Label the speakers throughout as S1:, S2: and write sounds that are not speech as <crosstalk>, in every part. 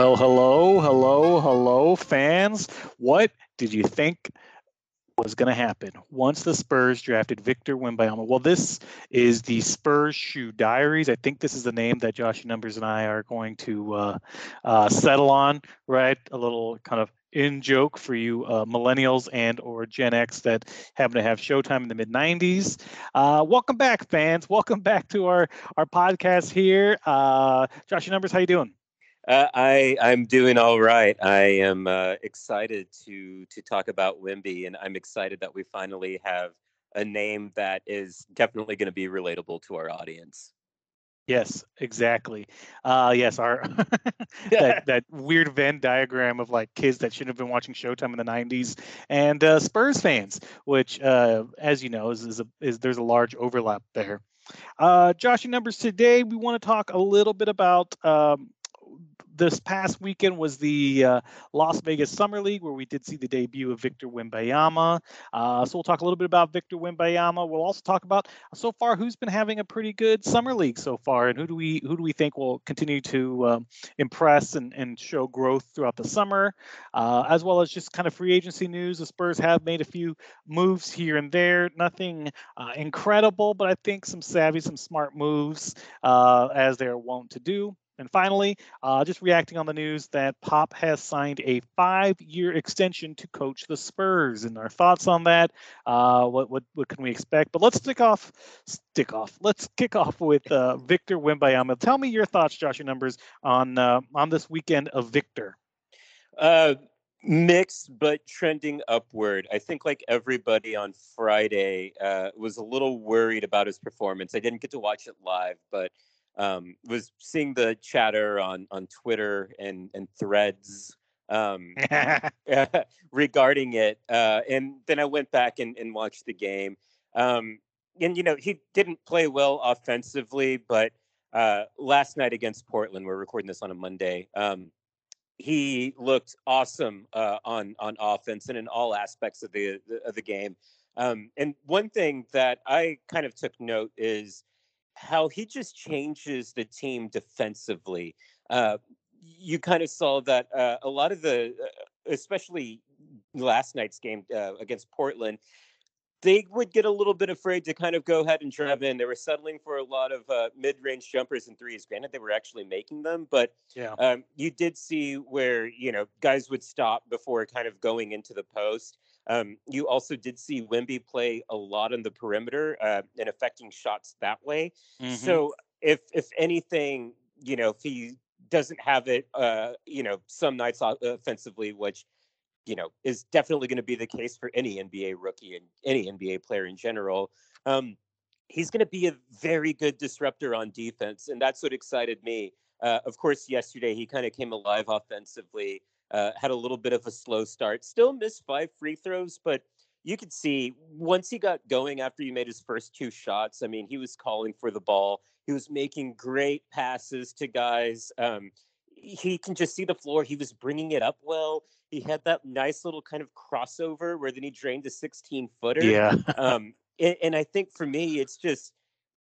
S1: Well, hello, hello, hello, fans. What did you think was going to happen once the Spurs drafted Victor Wembanyama? Well, this is the Spurs Shoe Diaries. I think this is the name that Josh Numbers and I are going to uh, uh, settle on, right? A little kind of in joke for you uh, millennials and or Gen X that happen to have Showtime in the mid 90s. Uh, welcome back, fans. Welcome back to our our podcast here. Uh, Josh Numbers, how you doing?
S2: Uh, I I'm doing all right. I am uh, excited to to talk about Wemby, and I'm excited that we finally have a name that is definitely going to be relatable to our audience.
S1: Yes, exactly. Uh, yes, our <laughs> that, <laughs> that weird Venn diagram of like kids that shouldn't have been watching Showtime in the '90s and uh, Spurs fans, which, uh, as you know, is, is, a, is there's a large overlap there. Uh, Josh, numbers today, we want to talk a little bit about um, this past weekend was the uh, Las Vegas Summer League, where we did see the debut of Victor Wembanyama. Uh, so we'll talk a little bit about Victor Wembanyama. We'll also talk about so far who's been having a pretty good summer league so far, and who do we who do we think will continue to um, impress and, and show growth throughout the summer, uh, as well as just kind of free agency news. The Spurs have made a few moves here and there, nothing uh, incredible, but I think some savvy, some smart moves uh, as they're wont to do. And finally, uh, just reacting on the news that Pop has signed a five-year extension to coach the Spurs, and our thoughts on that. Uh, what what what can we expect? But let's stick off, stick off. Let's kick off with uh, Victor Wembanyama. Tell me your thoughts, Josh, your numbers on uh, on this weekend of Victor.
S2: Uh, mixed, but trending upward. I think, like everybody on Friday, uh, was a little worried about his performance. I didn't get to watch it live, but um, was seeing the chatter on on Twitter and and threads um, <laughs> <laughs> regarding it, uh, and then I went back and, and watched the game. Um, and you know he didn't play well offensively, but uh, last night against Portland, we're recording this on a Monday. Um, he looked awesome uh, on on offense and in all aspects of the of the game. Um, and one thing that I kind of took note is how he just changes the team defensively. Uh, you kind of saw that uh, a lot of the, uh, especially last night's game uh, against Portland, they would get a little bit afraid to kind of go ahead and drive in. They were settling for a lot of uh, mid-range jumpers and threes. Granted, they were actually making them, but yeah. um, you did see where you know guys would stop before kind of going into the post. Um, you also did see Wemby play a lot on the perimeter uh, and affecting shots that way. Mm-hmm. So if if anything, you know, if he doesn't have it, uh, you know, some nights offensively, which you know is definitely going to be the case for any NBA rookie and any NBA player in general. Um, he's going to be a very good disruptor on defense, and that's what excited me. Uh, of course, yesterday he kind of came alive offensively. Uh, had a little bit of a slow start. Still missed five free throws, but you could see once he got going after he made his first two shots. I mean, he was calling for the ball. He was making great passes to guys. Um, he can just see the floor. He was bringing it up well. He had that nice little kind of crossover where then he drained a 16 footer.
S1: Yeah. <laughs>
S2: um, and, and I think for me, it's just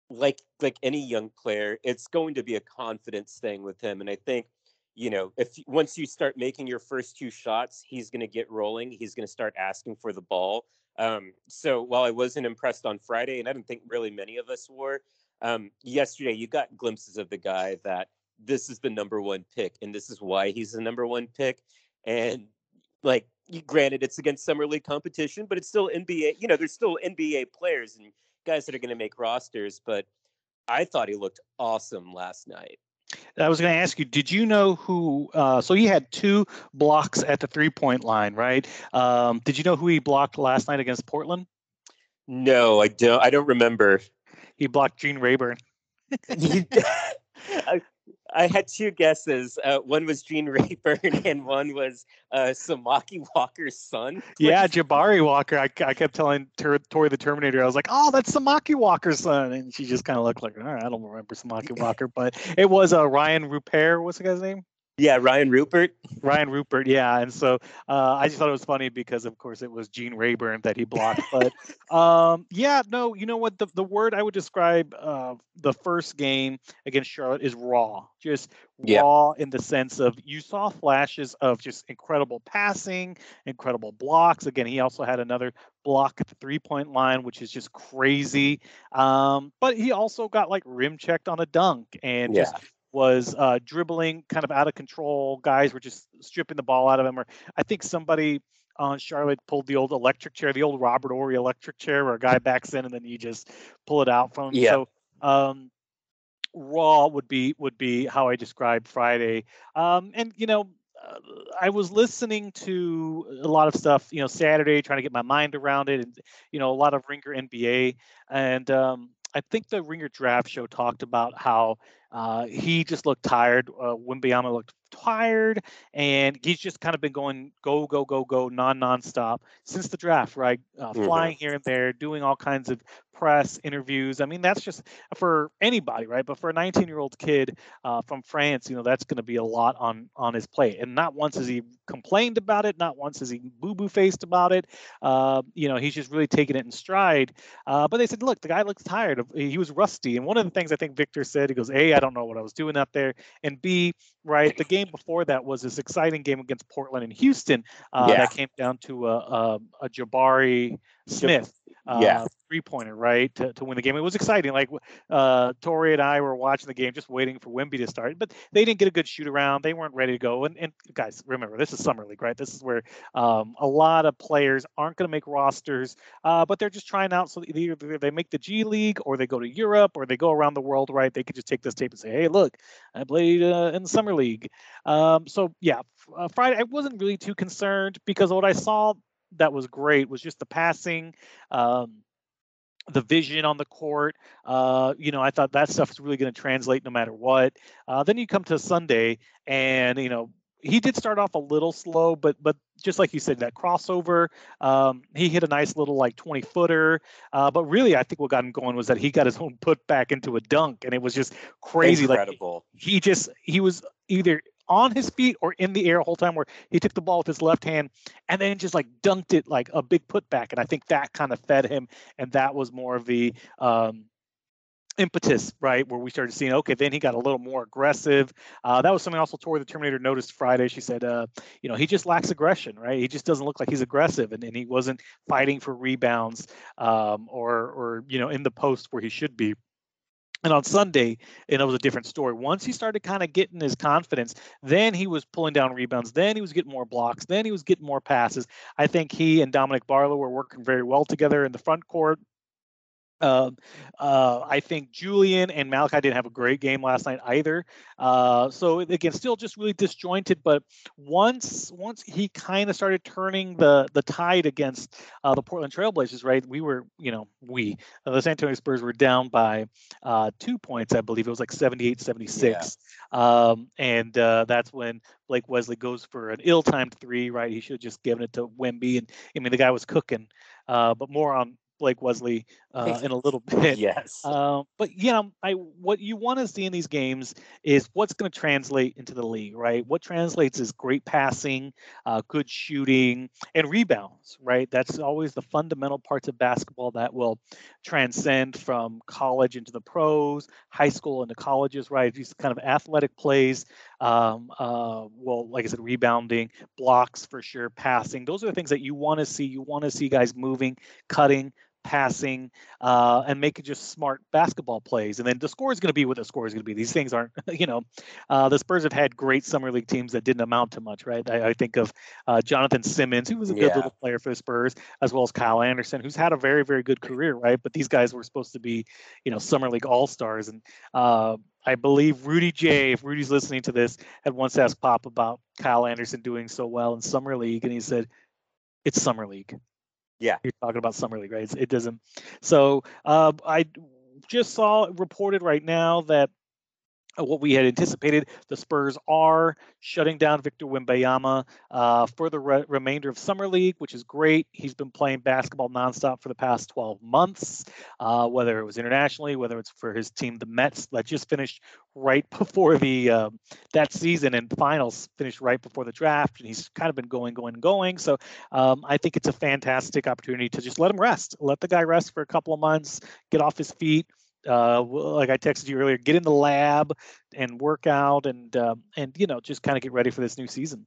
S2: like like any young player, it's going to be a confidence thing with him. And I think you know, if once you start making your first two shots, he's going to get rolling. He's going to start asking for the ball. Um, so while I wasn't impressed on Friday, and I don't think really many of us were, um, yesterday you got glimpses of the guy that this is the number one pick, and this is why he's the number one pick. And like, granted, it's against summer league competition, but it's still NBA. You know, there's still NBA players and guys that are going to make rosters. But I thought he looked awesome last night.
S1: I was going to ask you, did you know who? Uh, so he had two blocks at the three point line, right? Um, did you know who he blocked last night against Portland?
S2: No, I don't. I don't remember.
S1: He blocked Gene Rayburn. <laughs> <laughs>
S2: I had two guesses. Uh, one was Gene <laughs> Rayburn, and one was uh, Samaki Walker's son.
S1: Yeah, Jabari Walker. I, I kept telling Tor, Tori the Terminator, I was like, "Oh, that's Samaki Walker's son," and she just kind of looked like, "All right, I don't remember Samaki <laughs> Walker," but it was uh, Rayan Rupert. What's the guy's name?
S2: Yeah, Rayan Rupert.
S1: Rayan Rupert, yeah. And so uh, I just thought it was funny because, of course, it was Gene Rayburn that he blocked. <laughs> But um, yeah, no, you know what? The, the word I would describe uh, the first game against Charlotte is raw. Just yeah. raw in the sense of you saw flashes of just incredible passing, incredible blocks. Again, he also had another block at the three point line, which is just crazy. Um, but he also got like rim checked on a dunk and yeah. just was uh, dribbling kind of out of control. Guys were just stripping the ball out of him. Or I think somebody on Charlotte pulled the old electric chair, the old Robert Horry electric chair, where a guy backs in and then you just pull it out from him. Yeah. So um, raw would be would be how I describe Friday. Um, and you know, uh, I was listening to a lot of stuff, you know, Saturday, trying to get my mind around it, and you know, a lot of Ringer NBA, and um, I think the Ringer Draft Show talked about how uh, he just looked tired. Uh, Wembanyama looked tired, and he's just kind of been going go go go go non nonstop since the draft, right? Uh, mm-hmm. Flying here and there, doing all kinds of press interviews. I mean, that's just for anybody, right? But for a 19 year old kid uh, from France, you know, that's going to be a lot on on his plate. And not once has he complained about it. Not once has he boo boo faced about it. Uh, you know, he's just really taking it in stride. Uh, but they said, look, the guy looks tired. Of, he was rusty. And one of the things I think Victor said, he goes, A, I don't know what I was doing out there. And B, right, the game before that was this exciting game against Portland and Houston uh, yeah. that came down to a, a, a Jabari Smith uh, yeah. three pointer, right, to, to win the game. It was exciting. Like uh, Tori and I were watching the game, just waiting for Wemby to start, but they didn't get a good shoot around. They weren't ready to go. And, and guys, remember, this is summer league, right? This is where um, a lot of players aren't going to make rosters, uh, but they're just trying out. So either they make the G League, or they go to Europe, or they go around the world, right? They could just take this tape and say, "Hey, look, I played uh, in the summer league." Um, so yeah, uh, Friday, I wasn't really too concerned because what I saw that was great was just the passing. Um, the vision on the court. Uh, you know, I thought that stuff is really going to translate no matter what. Uh, then you come to Sunday, and you know, he did start off a little slow, but but just like you said, that crossover, um, he hit a nice little like 20 footer. Uh, but really, I think what got him going was that he got his own put back into a dunk, and it was just crazy.
S2: Incredible.
S1: Like he just he was either on his feet or in the air the whole time where he took the ball with his left hand and then just like dunked it like a big putback. And I think that kind of fed him. And that was more of the um, impetus, right? Where we started seeing, okay, then he got a little more aggressive. Uh, that was something also Tori the Terminator noticed Friday. She said, uh, you know, he just lacks aggression, right? He just doesn't look like he's aggressive and, and he wasn't fighting for rebounds um, or, or, you know, in the post where he should be. And on Sunday, and it was a different story. Once he started kind of getting his confidence, then he was pulling down rebounds. Then he was getting more blocks. Then he was getting more passes. I think he and Dominick Barlow were working very well together in the front court. Uh, uh, I think Julian and Malaki didn't have a great game last night either. Uh, so again, still just really disjointed. But once once he kind of started turning the the tide against uh, the Portland Trailblazers, right? We were, you know, we the San Antonio Spurs were down by uh, two points, I believe. It was like 78 76. Yeah. Um, and that's when Blake Wesley goes for an ill-timed three, right? He should have just given it to Wemby, and I mean the guy was cooking. Uh, but more on Blake Wesley uh, in a little <laughs> bit.
S2: yes.
S1: Uh, but yeah, I what you want to see in these games is what's going to translate into the league, right? What translates is great passing, uh, good shooting, and rebounds, right? That's always the fundamental parts of basketball that will transcend from college into the pros, high school into colleges, right? These kind of athletic plays. Um, uh, well, like I said, rebounding, blocks for sure, passing. Those are the things that you want to see. You want to see guys moving, cutting, passing, uh, and making just smart basketball plays. And then the score is going to be what the score is going to be. These things aren't, <laughs> you know, uh, the Spurs have had great summer league teams that didn't amount to much, right? I, I think of uh, Jonathan Simmons, who was a good yeah. little player for the Spurs, as well as Kyle Anderson, who's had a very, very good career, right? But these guys were supposed to be, you know, summer league all stars. And uh, I believe Rudy J, if Rudy's listening to this, had once asked Pop about Kyle Anderson doing so well in summer league, and he said, "It's summer league."
S2: Yeah,
S1: you're talking about summer league, right? It doesn't. So uh, I just saw reported right now that what we had anticipated. The Spurs are shutting down Victor Wembanyama uh, for the re- remainder of Summer League, which is great. He's been playing basketball nonstop for the past 12 months, uh, whether it was internationally, whether it's for his team, the Mets, that just finished right <laughs> before the uh, that season and finals finished right before the draft, and he's kind of been going, going, going. So um, I think it's a fantastic opportunity to just let him rest, let the guy rest for a couple of months, get off his feet uh, like I texted you earlier, get in the lab and work out and um, and you know just kind of get ready for this new season.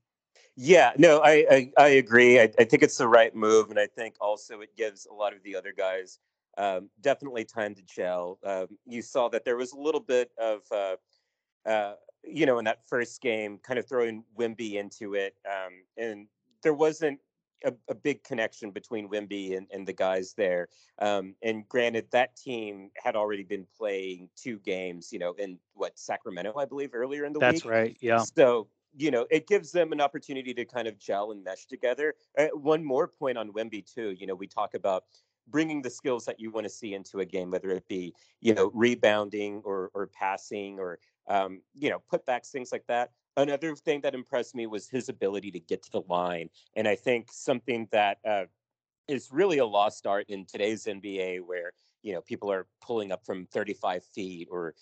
S2: Yeah, no, I I, I agree. I, I, think it's the right move, and I think also it gives a lot of the other guys um, definitely time to gel. Um, you saw that there was a little bit of. Uh, uh, you know, in that first game, kind of throwing Wemby into it, um, and there wasn't a, a, big connection between Wemby and, and the guys there. Um, and granted, that team had already been playing two games, you know, in what Sacramento, I believe, earlier in the
S1: That's
S2: week.
S1: That's right. Yeah.
S2: So you know, it gives them an opportunity to kind of gel and mesh together. Uh, one more point on Wemby too. You know, we talk about bringing the skills that you want to see into a game, whether it be you know rebounding or or passing or um, you know putbacks, things like that. Another thing that impressed me was his ability to get to the line. And I think something that uh, is really a lost art in today's NBA where, you know, people are pulling up from 35 feet or,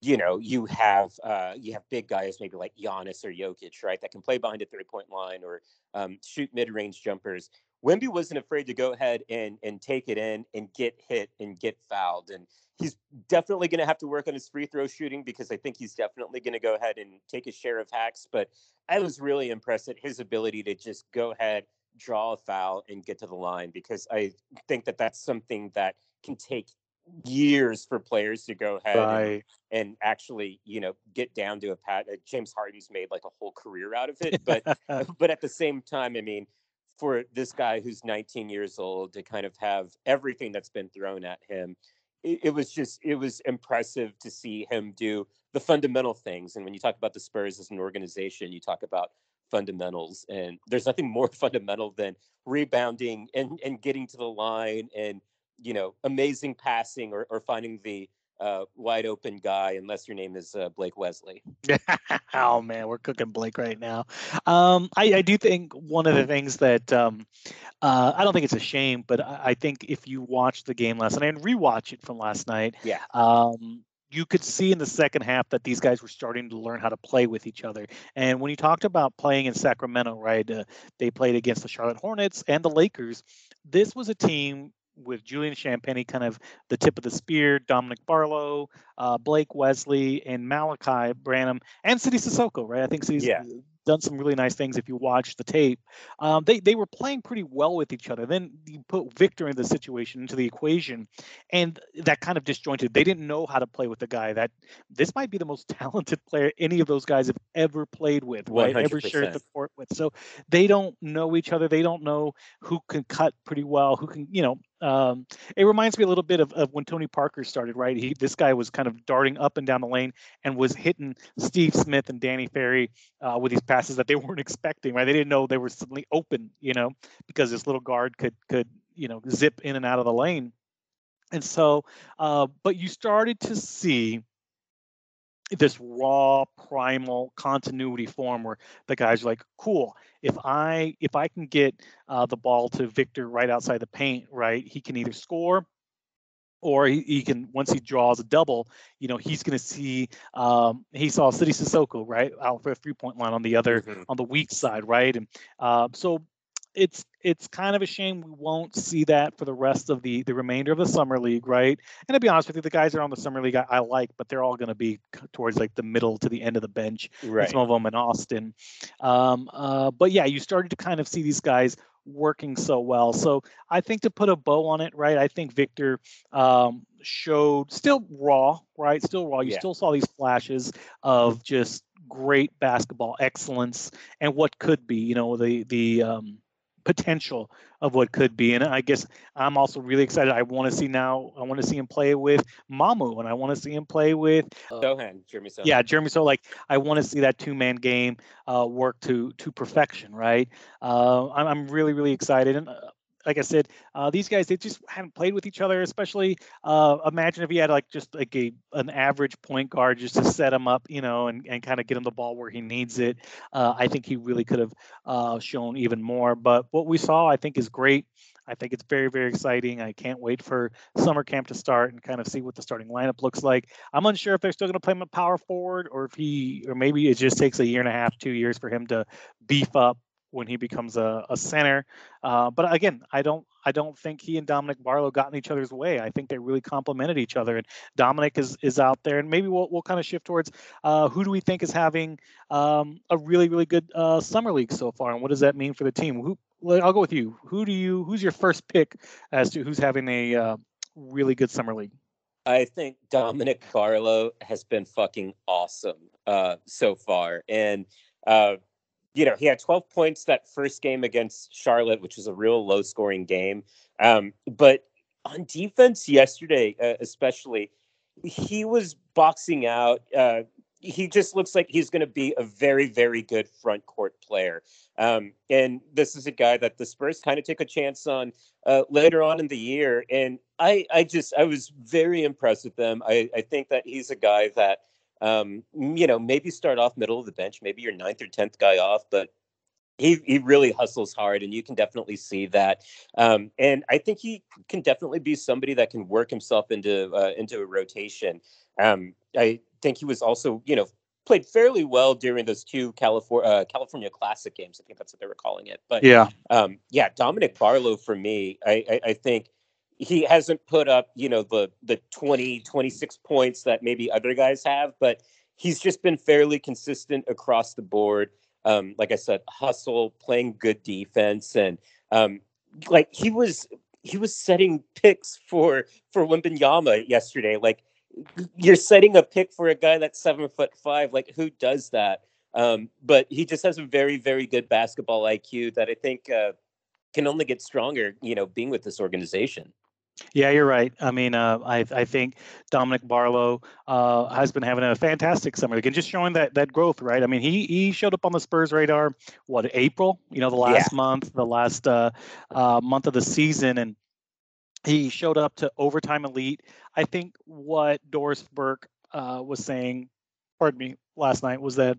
S2: you know, you have uh, you have big guys maybe like Giannis or Jokic, right, that can play behind a three point line or um, shoot mid range jumpers. Wemby wasn't afraid to go ahead and and take it in and get hit and get fouled. And he's definitely going to have to work on his free throw shooting because I think he's definitely going to go ahead and take a share of hacks. But I was really impressed at his ability to just go ahead, draw a foul, and get to the line because I think that that's something that can take years for players to go ahead right. and, and, actually you know get down to a pat uh, james harden's made like a whole career out of it but <laughs> but at the same time i mean for this guy who's 19 years old to kind of have everything that's been thrown at him it, it, was just it was impressive to see him do the fundamental things and when you talk about the spurs as an organization you talk about fundamentals and there's nothing more <laughs> fundamental than rebounding and and getting to the line and you know amazing passing or, or finding the uh, wide open guy, unless your name is uh, Blake Wesley. <laughs>
S1: oh man, we're cooking Blake right now. Um, I, I, do think one of the things that um, uh, I don't think it's a shame, but I, I, think if you watch the game last night and rewatch it from last night,
S2: yeah.
S1: Um, you could see in the second half that these guys were starting to learn how to play with each other. And when you talked about playing in Sacramento, right, uh, they played against the Charlotte Hornets and the Lakers. This was a team with Julian Champagnie, kind of the tip of the spear, Dominick Barlow, uh, Blake Wesley, and Malaki Branham, and Sidy Cissoko, right? I think Sidy's yeah done some really nice things if you watch the tape. Um, they they were playing pretty well with each other. Then you put Victor in the situation into the equation, and that kind of disjointed. They didn't know how to play with the guy that this might be the most <laughs> talented player any of those guys have ever played with, right? 100%. Ever shared the court with. So they don't know each other. They don't know who can cut pretty well, who can you know um, it reminds me a little bit of, of when Tony Parker started, right? He this guy was kind of darting up and down the lane and was hitting Steve Smith and Danny Ferry uh, with these passes that they <laughs> weren't expecting, right? They didn't know they were suddenly open, you know, because this little guard could could you know zip in and out of the lane. And so, uh, but you started to see this raw primal continuity form where the guys are like cool if i if i can get uh, the ball to victor right outside the paint right he can either score or he, he can once he draws a double you know he's going to see um, he saw Sidy Cissoko right out for a three point line on the other mm-hmm. on the weak side right and uh, so it's it's kind of a shame we won't see that for the rest of the the remainder of the summer league, right? And to be honest with you, the guys that are on the summer league I, I like, but they're all going to be towards like the middle to the end of the bench.
S2: Right.
S1: Some of them in Austin. Um, uh, but yeah, you started to kind of see these guys working so well. So I think to put a bow on it, right? I think Victor um, showed still raw, right? Still raw. You yeah. still saw these flashes of just great basketball excellence and what could be. You know, the the um, potential of what could be. And I guess I'm also really excited. I want to see now. I want to see him play with Mamu, and I want to see him play with
S2: uh, Sochan, Jeremy Sochan.
S1: Yeah, Jeremy. So like, I want to see that two man game uh, work to to perfection. Right. Uh, I'm, I'm really really excited. And uh, like I said, uh, these guys they just haven't played with each other. Especially, uh, imagine if he had like just like a an average point guard just to set him up, you know, and, and kind of get him the ball where he needs it. Uh, I think he really could have uh, shown even more. But what we saw, I think, is great. I think it's very, very exciting. I can't wait for summer camp to start and kind of see what the starting lineup looks like. I'm unsure if they're still going to play him a power forward or if he, or maybe it just takes a year and a half, two years for him to beef up when he becomes a, a center. Uh, but again, I don't I don't think he and Dominick Barlow got in each other's way. I think they really complemented each other. And Dominick is is out there, and maybe we'll we'll kind of shift towards uh, who do we think is having um, a really really good uh, summer league so far, and what does that mean for the team? Who I'll go with you. Who do you who's your first pick as to who's having a uh, really good summer league?
S2: I think Dominick Barlow has been fucking awesome uh, so far, and uh, you know, he had 12 points that first game against Charlotte, which was a real low scoring game. Um, but on defense yesterday, uh, especially, he was boxing out. Uh, he just looks like he's going to be a very, very good front court player. Um, and this is a guy that the Spurs kind of took a chance on uh, later on in the year. And I, I just, I was very impressed with them. I, I think that he's a guy that um, you know, maybe start off middle of the bench, maybe your ninth or tenth guy off, but he he really hustles hard, and you can definitely see that. Um, and I think he can definitely be somebody that can work himself into uh, into a rotation. Um, I think he was also, you know, played fairly well during those two California uh, California Classic games. I think that's what they were calling it. But
S1: yeah,
S2: um, yeah, Dominick Barlow for me, I, I, I think he hasn't put up, you know, the the 20, 26 points that maybe other guys have, but he's just been fairly consistent across the board. Um, like I said, hustle, playing good defense, and um, like he was he was setting picks for for Wembanyama yesterday. Like you're setting a pick for a guy that's seven foot five. Like who does that? Um, but he just has a very very good basketball IQ that I think uh, can only get stronger. You know, being with this organization.
S1: Yeah, you're right. I mean, uh, I I think Dominick Barlow uh, has been having a fantastic summer again, just showing that that growth, right? I mean, he he showed up on the Spurs radar what April, you know, the last yeah. month, the last uh, uh, month of the season, and he showed up to overtime elite. I think what Doris Burke uh, was saying, pardon me, last night was that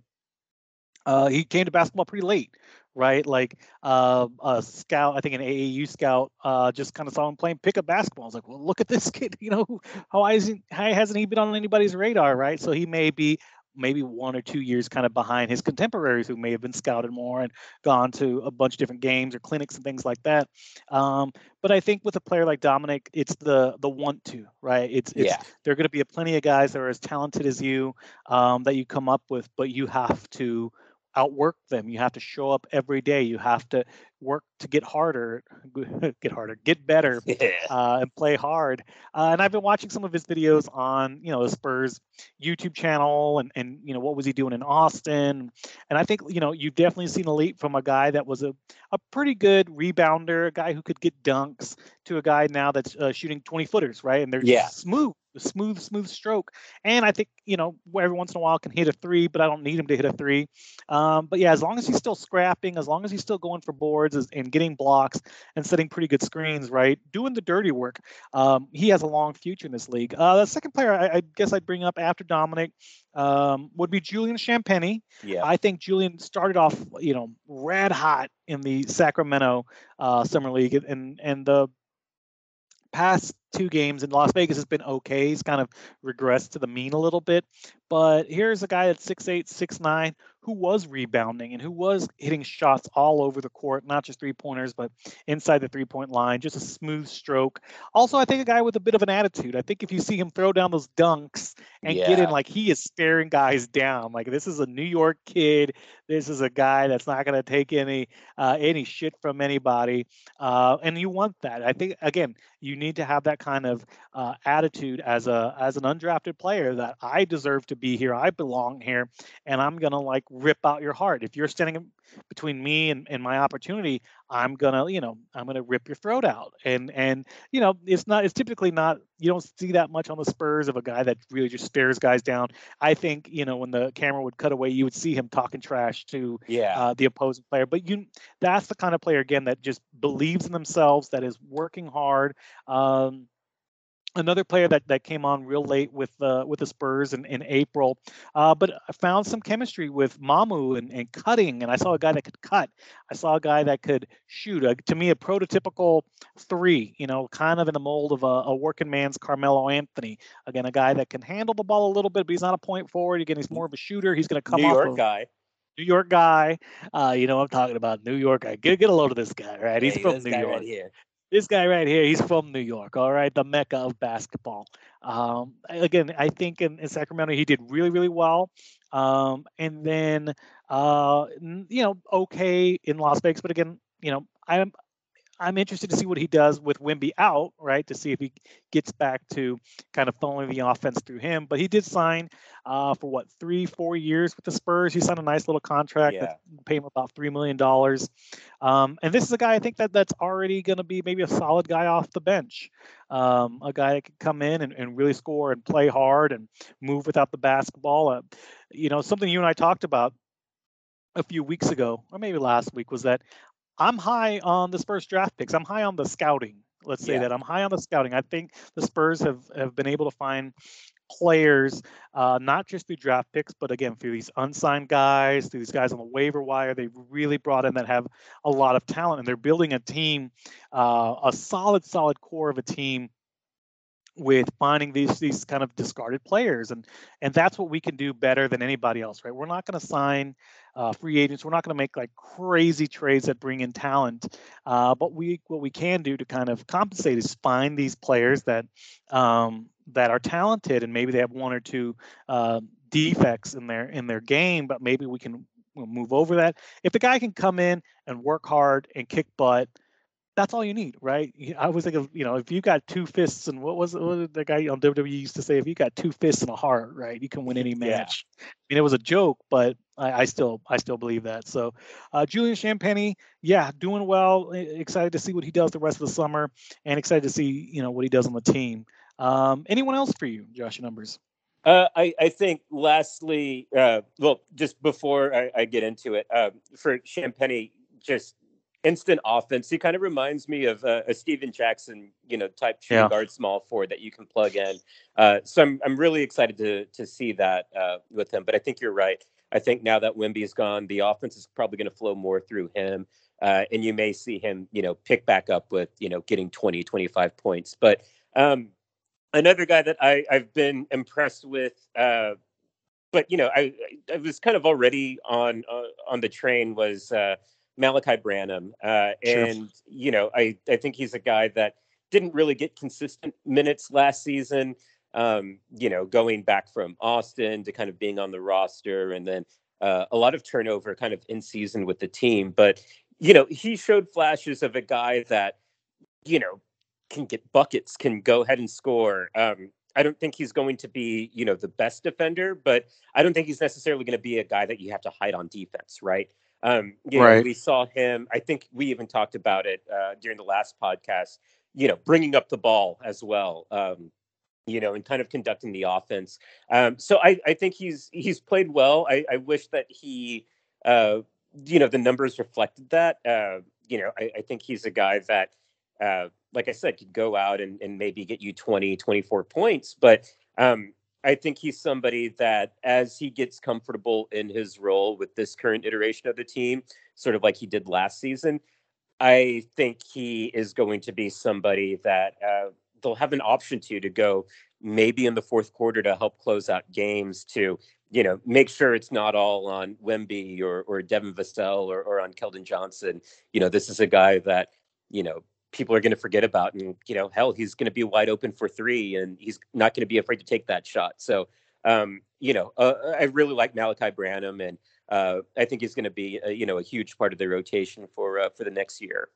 S1: uh, he came to basketball pretty late, right? Like uh, a scout, I think an AAU scout, uh, just kind of saw him playing pickup basketball. I was like, well, look at this <laughs> kid. You know, how isn't how hasn't he been on anybody's radar, right? So he may be maybe one or two years kind of behind his contemporaries who may have been scouted more and gone to a bunch of different games or clinics and things like that. Um, but I think with a player like Dominick, it's the the want to, right? It's, it's yeah. there are going to be a plenty of guys that are as talented as you um, that you come up with, but you have to outwork them. You have to show up every day. You have to work to get harder, <laughs> get harder, get better, <laughs> yeah. uh, and play hard. Uh, and I've been watching some of his videos on, you know, the Spurs YouTube channel, and and you know what was he doing in Austin. And I think you know you've definitely seen a leap from a guy that was a a pretty good rebounder, a guy who could get dunks, to a guy now that's uh, shooting 20 footers, right? And they're yeah. smooth smooth, smooth stroke. And I think, you know, every once in a while can hit a three, but I don't need him to hit a three. Um, but yeah, as long as he's still scrapping, as long as he's still going for boards and getting blocks and setting pretty good screens, right? Doing the dirty work, um, he has a long future in this league. Uh, the second player I, I guess I'd bring up after Dominick um, would be Julian Champagnie. Yeah. I think Julian started off, you know, red hot in the Sacramento uh, Summer League, and and the past two games in Las Vegas has been okay. He's kind of regressed to the mean a little bit. But here's a guy at 6'8, 6'9, who was rebounding and who was hitting shots all over the court, not just three pointers, but inside the three point line, just a smooth stroke. Also, I think a guy with a bit of an attitude. I think if you see him throw down those dunks and yeah. get in, like he is staring guys down. Like this is a New York kid. This is a guy that's not going to take any uh, any shit from anybody. Uh, and you want that. I think again, you need to have that kind of uh, attitude as a as an undrafted player that I deserve to be here. I belong here, and I'm gonna like rip out your heart. If you're standing between me and, and my opportunity, I'm gonna, you know, I'm gonna rip your throat out. And and you know, it's not it's typically not you don't see that much on the Spurs of a guy that really just stares guys down. I think, you know, when the camera would cut away, you would see him talking trash to
S2: yeah.
S1: uh, the opposing player. But you that's the kind of player again that just believes in themselves, that is working hard. Um, another player that, that came on real late with uh, with the Spurs in, in April, uh, but I found some chemistry with Mamu and, and cutting, and I saw a guy that could cut. I saw a guy that could shoot. A, to me, a prototypical three, you know, kind of in the mold of a, a, working man's Carmelo Anthony. Again, a guy that can handle the ball a little bit, but he's not a point forward. Again, he's more of a shooter. He's going to come
S2: New York
S1: of,
S2: guy.
S1: New York guy. Uh, you know, I'm talking about New York guy. Get, get a load of this guy, right? He's from New York.
S2: Right here
S1: this guy right here, he's from New York, all right, the mecca of basketball. Um, again, I think in, in, Sacramento he did really, really well. Um, and then, uh, you know, okay in Las Vegas, but again, you know, I'm I'm interested to see what he does with Wemby out, right? To see if he gets back to kind of following the offense through him. But he did sign uh, for what three, four years with the Spurs. He signed a nice little contract yeah. that pay him about three million dollars. Um, and this is a guy I think that that's already going to be maybe a solid guy off the bench, um, a guy that can come in and, and really score and play hard and move without the basketball. Uh, you know, something you and I talked about a few weeks ago, or maybe last week, was that I'm high on the Spurs draft picks. I'm high on the scouting. Let's say yeah. that I'm high on the scouting. I think the Spurs have have been able to find players, uh, not just through draft picks, but again through these unsigned guys, through these guys on the waiver wire. They've really brought in that have a lot of talent, and they're building a team, uh, a solid, solid core of a team with finding these these kind of discarded players and and that's what we can do better than anybody else right we're not going to sign uh, free agents. We're not going to make like crazy trades that bring in talent uh, but we what we can do to kind of compensate is find these players that um, that are talented and maybe they have one or two uh, defects in their in their game but maybe we can move over that. If the guy can come in and work hard and kick butt that's all you need, right? I was thinking, you know, if you got two fists and what was it, what the guy on WWE used to say? If you got two fists and a heart, right, you can win any match. Yeah. I mean, it was a joke, but I, I still, I still believe that. So, uh, Julian Champagnie, yeah, doing well. Excited to see what he does the rest of the summer, and excited to see, you know, what he does on the team. Um, anyone else for you, Josh Numbers?
S2: Uh, I, I, think lastly, uh, well, just before I, I get into it, uh, for Champagnie, just instant offense. He kind of reminds me of uh, a Stephen Jackson, you know, type shooting yeah. guard small forward that you can plug in. Uh, so I'm I'm really excited to to see that uh, with him. But I think you're right. I think now that Wemby's gone, the offense is probably going to flow more through him. Uh, and you may see him, you know, pick back up with, you know, getting 20, 25 points. But um, another guy that I, I've been impressed with, uh, but you know, I I was kind of already on uh, on the train was Malaki Branham. Uh, and, sure. you know, I, I think he's a guy that didn't really get consistent minutes last season. Um, you know, going back from Austin to kind of being on the roster and then uh, a lot of turnover kind of in season with the team. But, you know, he showed flashes of a guy that, you know, can get buckets, can go ahead and score. Um, I don't think he's going to be, you know, the best defender, but I don't think he's necessarily going to be a guy that you have to hide on defense, right? Um, you right. know, we saw him. I think we even talked about it uh, during the last podcast. You know, bringing up the ball as well. Um, you know, and kind of conducting the offense. Um, so I, I think he's he's played well. I, I wish that he, uh, you know, the numbers reflected that. Uh, you know, I, I think he's a guy that, uh, like I said, could go out and, and maybe get you 20, 24 points. But um, I think he's somebody that, as he gets comfortable in his role with this current iteration of the team, sort of like he did last season, I think he is going to be somebody that uh, they'll have an option to to go maybe in the fourth quarter to help close out games to you know make sure it's not all on Wemby or or Devin Vassell or, or on Keldon Johnson. You know, this is a guy that you know people are going to forget about. And, you know, hell, he's going to be wide open for three and he's not going to be afraid to take that shot. So, um, you know, uh, I really like Malaki Branham and uh, I think he's going to be, you know, a huge part of the rotation for, uh, for the next year.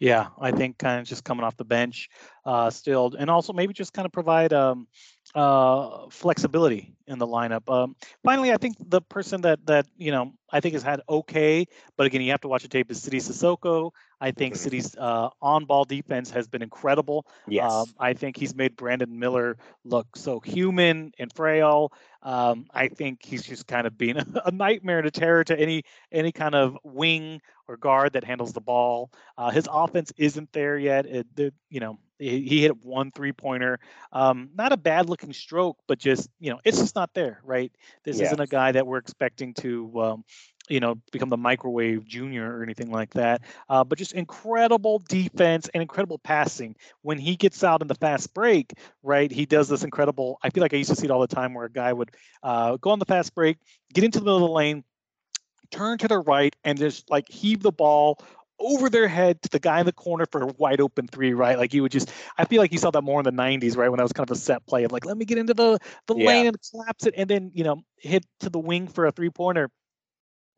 S1: Yeah, I think kind of just coming off the bench uh, still, and also maybe just kind of provide um, uh, flexibility in the lineup. Um, finally, I think the person that that you know I think has had okay, but again, you have to watch the tape is Sidy Cissoko. I think mm-hmm. Sidy's uh, on-ball defense has been incredible.
S2: Yes. Um,
S1: I think he's made Brandon Miller look so human and frail. Um, I think he's just kind of being <laughs> a nightmare and a terror to any any kind of wing or guard that handles the ball. Uh, his offense isn't there yet. It, it, you know, he, he hit one three pointer. Um, not a bad looking stroke, but just you know, it's just not there, right? This yeah. isn't a guy that we're expecting to. Um, you know, become the microwave junior or anything like that. Uh, but just incredible defense and incredible passing. When he gets out in the fast break, right, he does this incredible. I feel like I used to see it all the time where a guy would uh, go on the fast break, get into the middle of the lane, turn to the right and just like heave the ball over their head to the guy in the corner for a wide open three, right? Like you would just I feel like you saw that more in the nineties, right? When that was kind of a set play of like, let me get into the the yeah. lane and collapse it and then, you know, hit to the wing for a three pointer.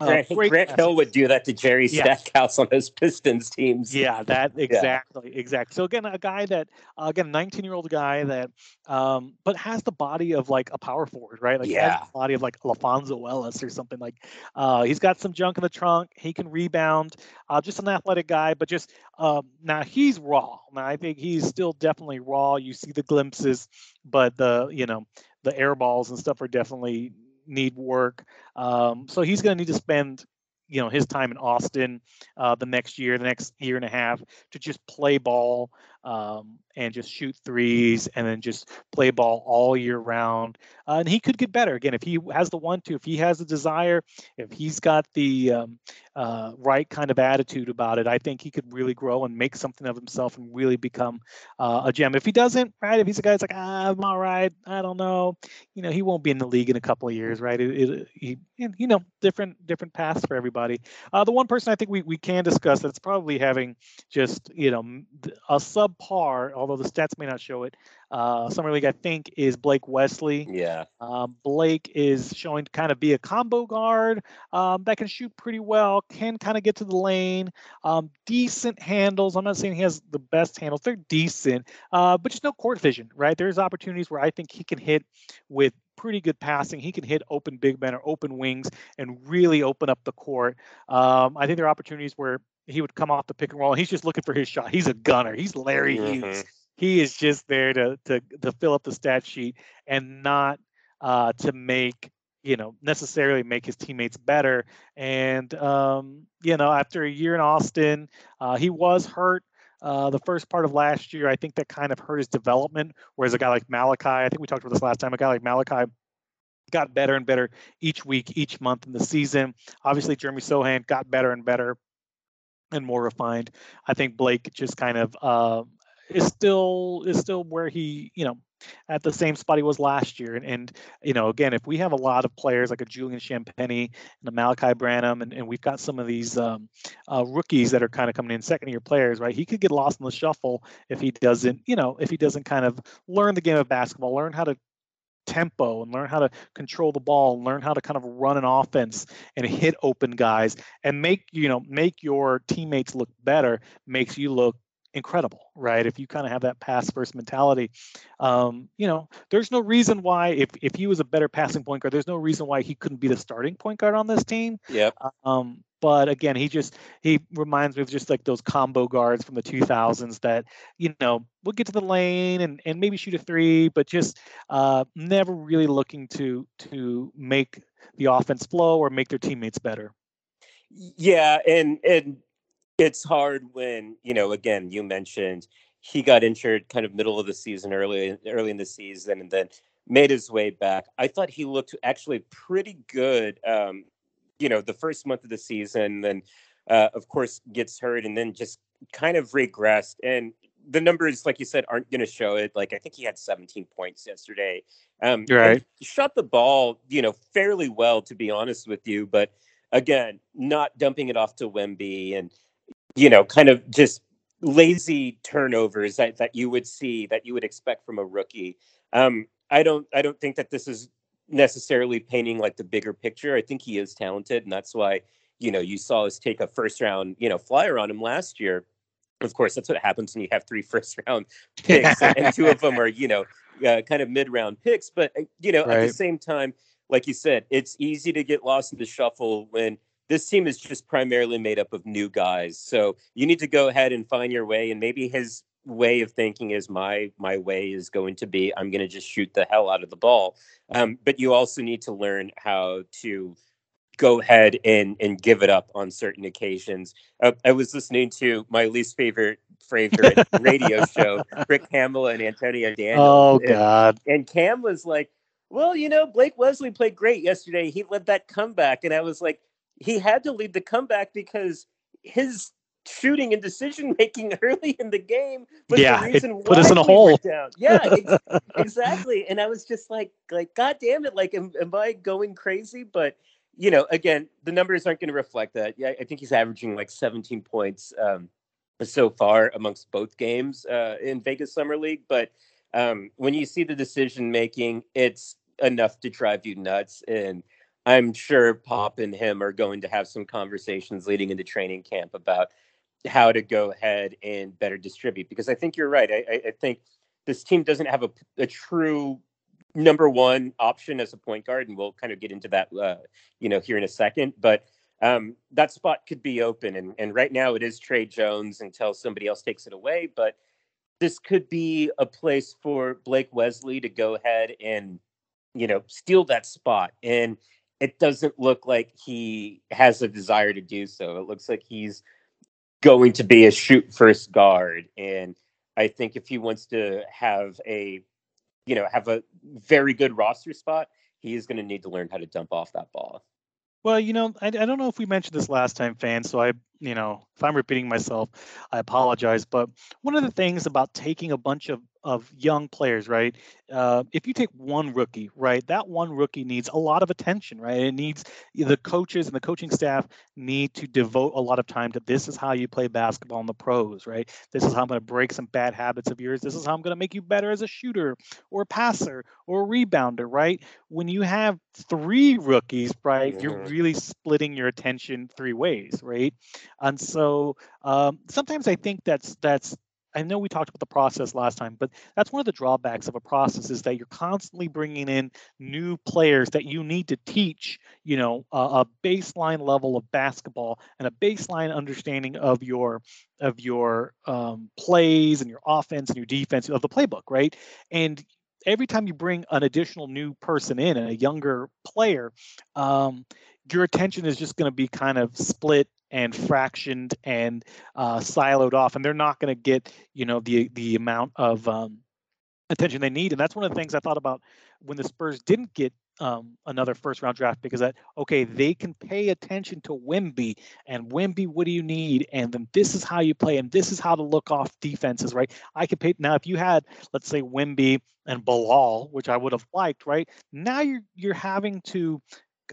S2: Uh, Grant, Grant Hill would do that to Jerry Stackhouse on his Pistons teams.
S1: Yeah, that exactly, <laughs> yeah. exactly. So again, a guy that uh, again, nineteen year old guy that, um, but has the body of like a power forward, right? Like
S2: yeah.
S1: body of like LaPhonso Ellis or something. Like, uh, he's got some junk in the trunk. He can rebound. Uh, just an athletic guy, but just um, now he's raw. Now I think he's still definitely raw. You see the glimpses, but the you know the air balls and stuff are definitely need work. Um, so he's going to need to spend, you know, his time in Austin uh, the next year, the next year and a half to just play ball um, and just shoot threes and then just play ball all year round. Uh, and he could get better again if he has the one to, if he has the desire, if he's got the um, uh, right kind of attitude about it. I think he could really grow and make something of himself and really become uh, a gem. If he doesn't, right? If he's a guy that's like, ah, I'm all right, I don't know, you know, he won't be in the league in a couple of years, right? It, it, he, you know, different different paths for everybody. Uh, the one person I think we, we can discuss that's probably having just you know a subpar, although the stats may not show it, uh, summer league, I think, is Blake Wesley.
S2: Yeah.
S1: Um, Blake is showing to kind of be a combo guard um, that can shoot pretty well, can kind of get to the lane, um, decent handles. I'm not saying he has the best handles; they're decent, uh, but just no court vision, right? There's opportunities where I think he can hit with pretty good passing. He can hit open big men or open wings and really open up the court. Um, I think there are opportunities where he would come off the pick and roll. And he's just looking for his shot. He's a gunner. He's Larry mm-hmm. Hughes he is just there to to to fill up the stat sheet and not uh, to make you know necessarily make his teammates better. And um, you know, after a year in Austin, uh, he was hurt. Uh, the first part of last year, I think that kind of hurt his development. Whereas a guy like Malaki, I think we talked about this last time, a guy like Malaki got better and better each week, each month in the season. Obviously, Jeremy Sochan got better and better and more refined. I think Blake just kind of uh, is still is still where he you know at the same spot he was last year. And, and, you know, again, if we have a lot of players like a Julian Champagnie and a Malaki Branham, and, and we've got some of these um, uh, rookies that are kind of coming in second year players, right? He could get lost in the shuffle if he doesn't, you know, if he doesn't kind of learn the game of basketball, learn how to tempo and learn how to control the ball learn how to kind of run an offense and hit open guys and make you know make your teammates look better makes you look incredible, right? If you kind of have that pass first mentality, um, you know, there's no reason why if if he was a better passing point guard, there's no reason why he couldn't be the starting point guard on this team.
S2: Yep.
S1: Um, but again, he just he reminds me of just like those combo guards from the 2000s that you know will get to the lane and and maybe shoot a three, but just uh, never really looking to to make the offense flow or make their teammates better.
S2: Yeah, and and it's hard when you know again you mentioned he got injured kind of middle of the season early early in the season and then made his way back i thought he looked actually pretty good um, you know the first month of the season then uh, of course gets hurt and then just kind of regressed and the numbers like you said aren't going to show it like i think he had 17 points yesterday um
S1: right
S2: shot the ball you know fairly well to be honest with you but again not dumping it off to wemby and you know, kind of just lazy turnovers that, that you would see that you would expect from a rookie. Um, I don't I don't think that this is necessarily painting like the bigger picture. I think he is talented, and that's why you know you saw us take a first round you know flyer on him last year. of course, that's what happens when you have three <laughs> first round picks, and two of them are, you know, uh, kind of mid round picks. But, uh, you know, right. at the same time, like you said, it's easy to get lost in the shuffle when this team is just primarily made up of new guys. So you need to go ahead and find your way. And maybe his way of thinking is my my way is going to be I'm going to just shoot the hell out of the ball. Um, but you also need to learn how to go ahead and and give it up on certain occasions. Uh, I was listening to my least favorite favorite radio show, <laughs> Rick Hamill and Antonio Daniels.
S1: Oh God!
S2: And, and Cam was like, "Well, you know, Blake Wesley played great yesterday. He led that comeback," and I was like, "He had to lead the comeback because his shooting and decision making <laughs> early in the game was yeah, the reason
S1: put us in a hole.
S2: Down. Yeah, <laughs> ex- exactly. And I was just like, like, God damn it! Like, am, am I going crazy? But you know, again, the numbers aren't going to reflect that. Yeah, I think he's averaging like 17 points um, so far amongst both games uh, in Vegas Summer League. But um, when you see the decision making, it's enough to drive you nuts. And I'm sure Pop and him are going to have some conversations leading into training camp about how to go ahead and better distribute. Because I think you're right. I, I think this team doesn't have a, a true number one option as a point guard, and we'll kind of get into that, uh, you know, here in a second. But um, that spot could be open, and and right now it is Tre Jones until somebody else takes it away. But this could be a place for Blake Wesley to go ahead and you know steal that spot, and it doesn't look like he has a desire to do so. It looks like he's going to be a shoot first guard, and I think if he wants to have a you know, have a very good roster spot, he is going to need to learn how to dump off that ball.
S1: Well, you know, I, I don't know if we mentioned this last time, fans. So I, you know, if I'm repeating myself, I apologize. But one of the things about taking a bunch of of young players, right? Uh, if you take one rookie, right, that one rookie needs a lot of attention, right? It needs the coaches and the coaching staff need to devote a lot of time to this is how you play basketball in the pros, right? This is how I'm going to break some bad habits of yours. This is how I'm going to make you better as a shooter or a passer or a rebounder, right? When you have three rookies, right, mm-hmm. you're really splitting your attention three ways, right? And so um, sometimes I think that's that's I know we talked about the process last time, but that's one of the drawbacks of a process is that you're constantly bringing in new players that you need to teach, you know, a, a baseline level of basketball and a baseline understanding of your of your um, plays and your offense and your defense of the playbook, right? And every time you bring an additional new person in, and a younger player, um, your attention is just going to be kind of split and fractioned and uh, siloed off, and they're not going to get you know the the amount of um, attention they need. And that's one of the things I thought about when the Spurs didn't get um, another first round draft because that okay they can pay attention to Wemby and Wemby what do you need and then this is how you play and this is how to look off defenses right I could pay now if you had let's say Wemby and Bilal which I would have liked right now you're you're having to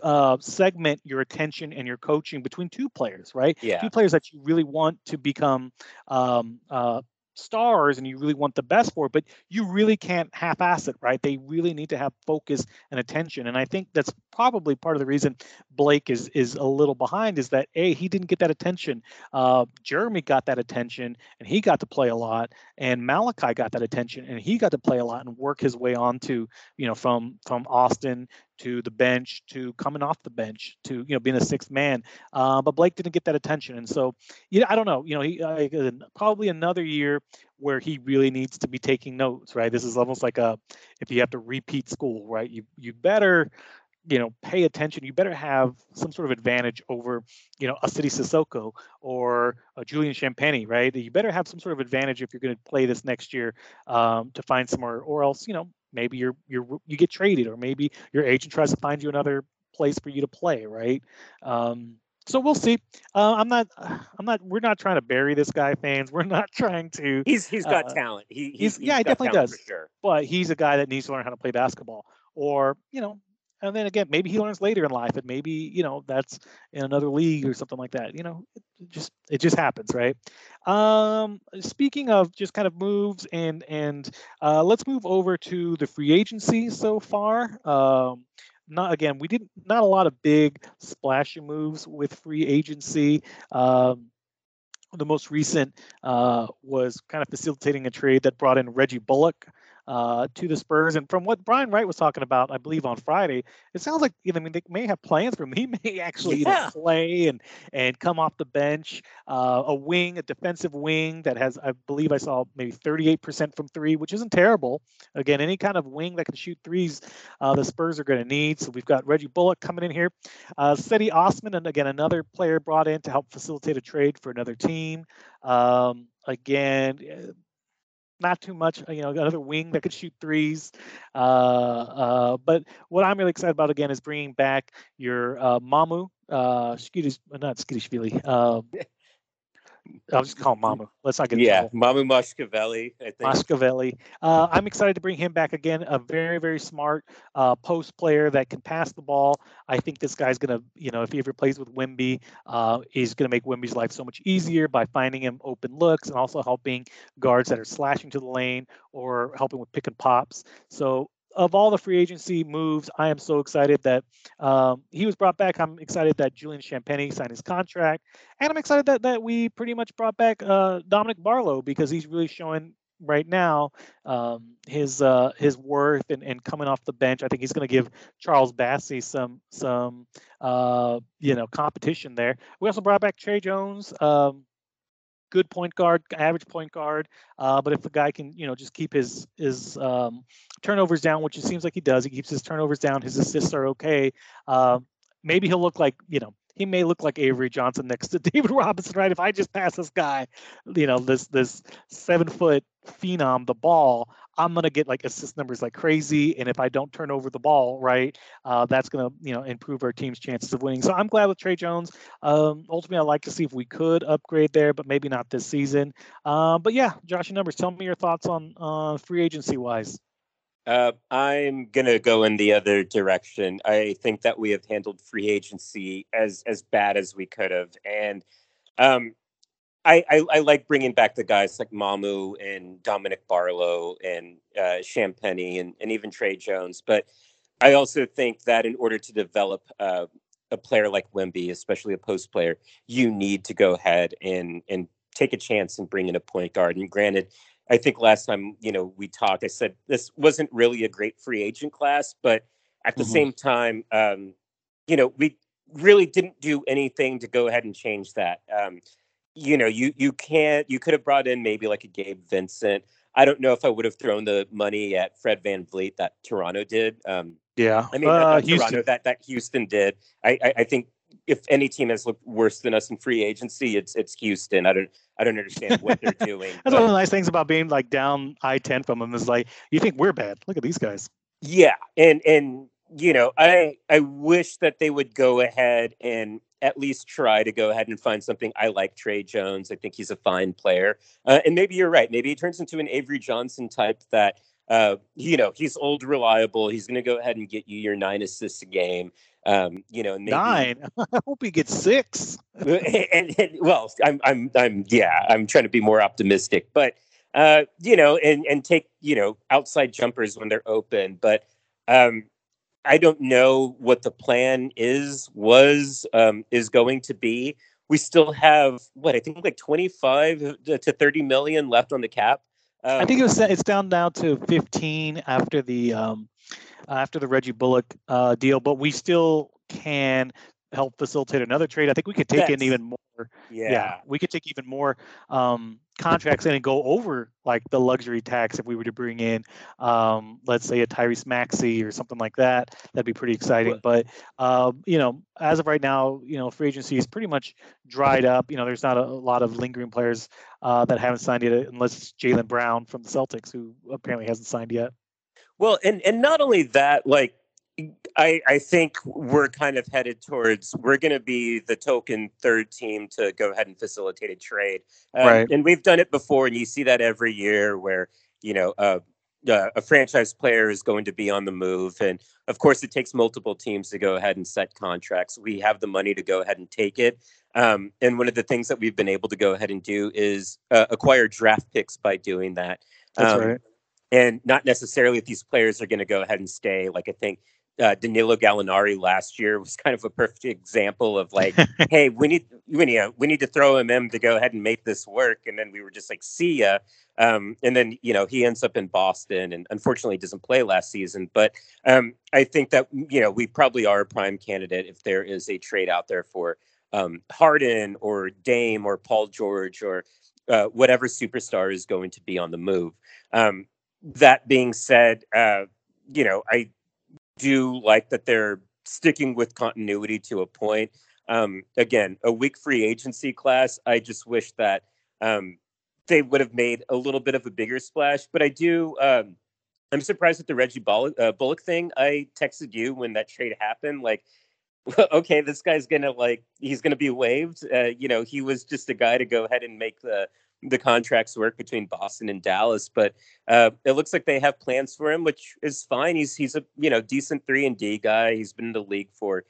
S1: uh, segment your attention and your coaching between two players, right?
S2: Yeah.
S1: Two players that you really want to become um, uh, stars and you really want the best for, but you really can't half-ass it, right? They really need to have focus and attention, and I think that's probably part of the reason Blake is is a little behind is that a he didn't get that attention. Uh, Jeremy got that attention and he got to play a lot, and Malaki got that attention and he got to play a lot and work his way on to you know from from Austin to the bench to coming off the bench to you know being a sixth man. Uh, but Blake didn't get that attention, and so yeah, I don't know. You know, he uh, probably another year where he really needs to be taking notes. Right, this is almost like a if you have to repeat school, right? You you better you know pay attention you better have some sort of advantage over you know a Sidy Cissoko or a Julian Champagnie right you better have some sort of advantage if you're going to play this next year um, to find somewhere or else you know maybe you're you're you get traded or maybe your agent tries to find you another place for you to play right um, so we'll see. Uh, I'm not. <sighs> I'm not. We're not trying to bury this guy, fans. <laughs> We're not trying to.
S2: He's he's got uh, talent. He,
S1: he's, he's yeah, he definitely does. sure. But he's a guy that needs to learn how to play basketball, or you know, and then again, maybe he learns later in life, and maybe you know that's in another league or something like that. You know, it just it just happens, right? Um, speaking of just kind of moves, and and uh, let's move over to the free agency so far. Um, not again, we didn't not a lot of big splashy moves with free agency. Um, the most recent uh, was kind of facilitating a trade that brought in Reggie Bullock uh, to the Spurs. And from what Brian Wright was talking about, I believe on Friday, it sounds like you know, I mean they may have plans for him. <laughs> He may actually yeah. you know, play and and come off the bench. Uh, a wing, a defensive wing that has, I believe, I saw maybe 38% from three, which isn't terrible. Again, any kind of wing that can shoot threes, uh, the Spurs are going to need. So we've got Reggie Bullock coming in here, uh, Cedi Osman, and again another player brought in to help facilitate a trade for another team. Um, again, eh, not too much, you know, another wing that could shoot threes. Uh, uh, but what I'm really excited about again is bringing back your uh, Mamu, uh, Skidis, not Skidishvili, um, <laughs> I'll just call him Mamu. Let's not get
S2: yeah, Mamu Moscavelli. I think
S1: Moshkeveli. Uh, I'm excited to bring him back again. A very very smart uh, post player that can pass the ball. I think this guy's gonna, you know, if he ever plays with Wemby, uh, he's gonna make Wemby's life so much easier by finding him open looks and also helping guards that are slashing to the lane or helping with pick and pops. So of all the free agency moves, I am so excited that um, he was brought back. I'm excited that Julian Champagnie signed his contract, and I'm excited that that we pretty much brought back uh, Dominick Barlow because he's really showing right now um, his uh, his worth and, and coming off the bench. I think he's going to give Charles Bassey some some uh, you know competition there. We also brought back Tre Jones. Um, good point guard, average point guard. Uh, but if the guy can, you know, just keep his his um, turnovers down, which it seems like he does, he keeps his turnovers down. His assists are okay. Uh, maybe he'll look like, you know, he may look like Avery Johnson next to <laughs> David Robinson, right? If I just pass this guy, you know, this this seven foot phenom the ball, I'm gonna get like assist numbers like crazy. And if I don't turn over the ball, right, uh, that's gonna you know improve our team's chances of winning. So I'm glad with Tre Jones. Um, ultimately, I'd like to see if we could upgrade there, but maybe not this season. Uh, but yeah, Josh, your numbers. Tell me your thoughts on uh, free agency wise.
S2: Uh, I'm gonna go in the other direction. I think that we have handled free agency as as bad as we could have, and um, I, I, I like bringing back the guys like Mamu and Dominick Barlow and uh, and and even Tre Jones, but I also think that in order to develop uh, a player like Wemby, especially a post player, you need to go ahead and and take a chance and bring in a point guard. And granted, I think last time, you know, we talked, I said this wasn't really a great free agent class, but at the mm-hmm. same time, um, you know, we really didn't do anything to go ahead and change that. Um, you know, you you can't you could have brought in maybe like a Gabe Vincent. I don't know if I would have thrown the money at Fred VanVleet that Toronto did. Um,
S1: yeah,
S2: I mean, uh, Toronto that that Houston did. I, I, I think if any team has looked worse than us in free agency, it's it's Houston. I don't I don't understand what they're doing. <laughs>
S1: That's but, one of the nice things about being like down I ten from them is like you think we're bad. Look at these guys.
S2: Yeah, and and you know I I wish that they would go ahead and at least try to go ahead and find something. I like Tre Jones. I think he's a fine player, uh, and maybe you're right. Maybe he turns into an Avery Johnson type that. Uh, you know, he's old, reliable. He's going to go ahead and get you your nine assists a game. Um, you know, maybe,
S1: nine. <laughs> I hope he gets six. <laughs>
S2: and, and, and, well, I'm, I'm, I'm, yeah, I'm trying to be more optimistic, but uh, you know, and and take you know outside jumpers when they're open. But um, I don't know what the plan is, was, um, is going to be. We still have what I think like 25 to 30 million left on the cap.
S1: Um, I think it was it's down now to 15 after the um, after the Reggie Bullock uh, deal, but we still can help facilitate another trade. I think we could take in even more.
S2: Yeah. yeah.
S1: we could take even more um, contracts <laughs> in and go over like the luxury tax if we were to bring in, um, let's say, a Tyrese Maxey or something like that. That'd be pretty exciting. But uh, you know, as of right now, you know, free agency is pretty much dried up. You know, there's not a, a lot of lingering players uh, that haven't signed yet, unless it's Jaylen Brown from the Celtics, who apparently hasn't signed yet.
S2: Well, and and not only that, like I, I think we're kind of headed towards we're going to be the token third team to go ahead and facilitate a trade, um, right? And we've done it before, and you see that every year where you know uh, uh, a franchise player is going to be on the move, and of course it takes multiple teams to go ahead and set contracts. We have the money to go ahead and take it, um, and one of the things that we've been able to go ahead and do is uh, acquire draft picks by doing that.
S1: That's um, right.
S2: And not necessarily if these players are going to go ahead and stay. Like I think uh, Danilo Gallinari last year was kind of a perfect example of like, <laughs> hey, we need we need we need to throw him in to go ahead and make this work, and then we were just like, see ya. Um, and then you know he ends up in Boston, and unfortunately doesn't play last season. But um, I think that you know we probably are a prime candidate if there is a trade out there for um, Harden or Dame or Paul George or uh, whatever superstar is going to be on the move. Um, that being said, uh, you know I do like that they're sticking with continuity to a point. Um, again, a weak free agency class. I just wish that um, they would have made a little bit of a bigger splash. But I do. Um, I'm surprised at the Reggie Bullock, uh, Bullock thing. I texted you when that trade happened. Like, <laughs> okay, this guy's gonna like he's gonna be waived. Uh, you know, he was just a guy to go ahead and make the the contracts work between Boston and Dallas, but uh, it looks like they have plans for him, which is fine. He's he's a you know decent three and D guy. He's been in the league for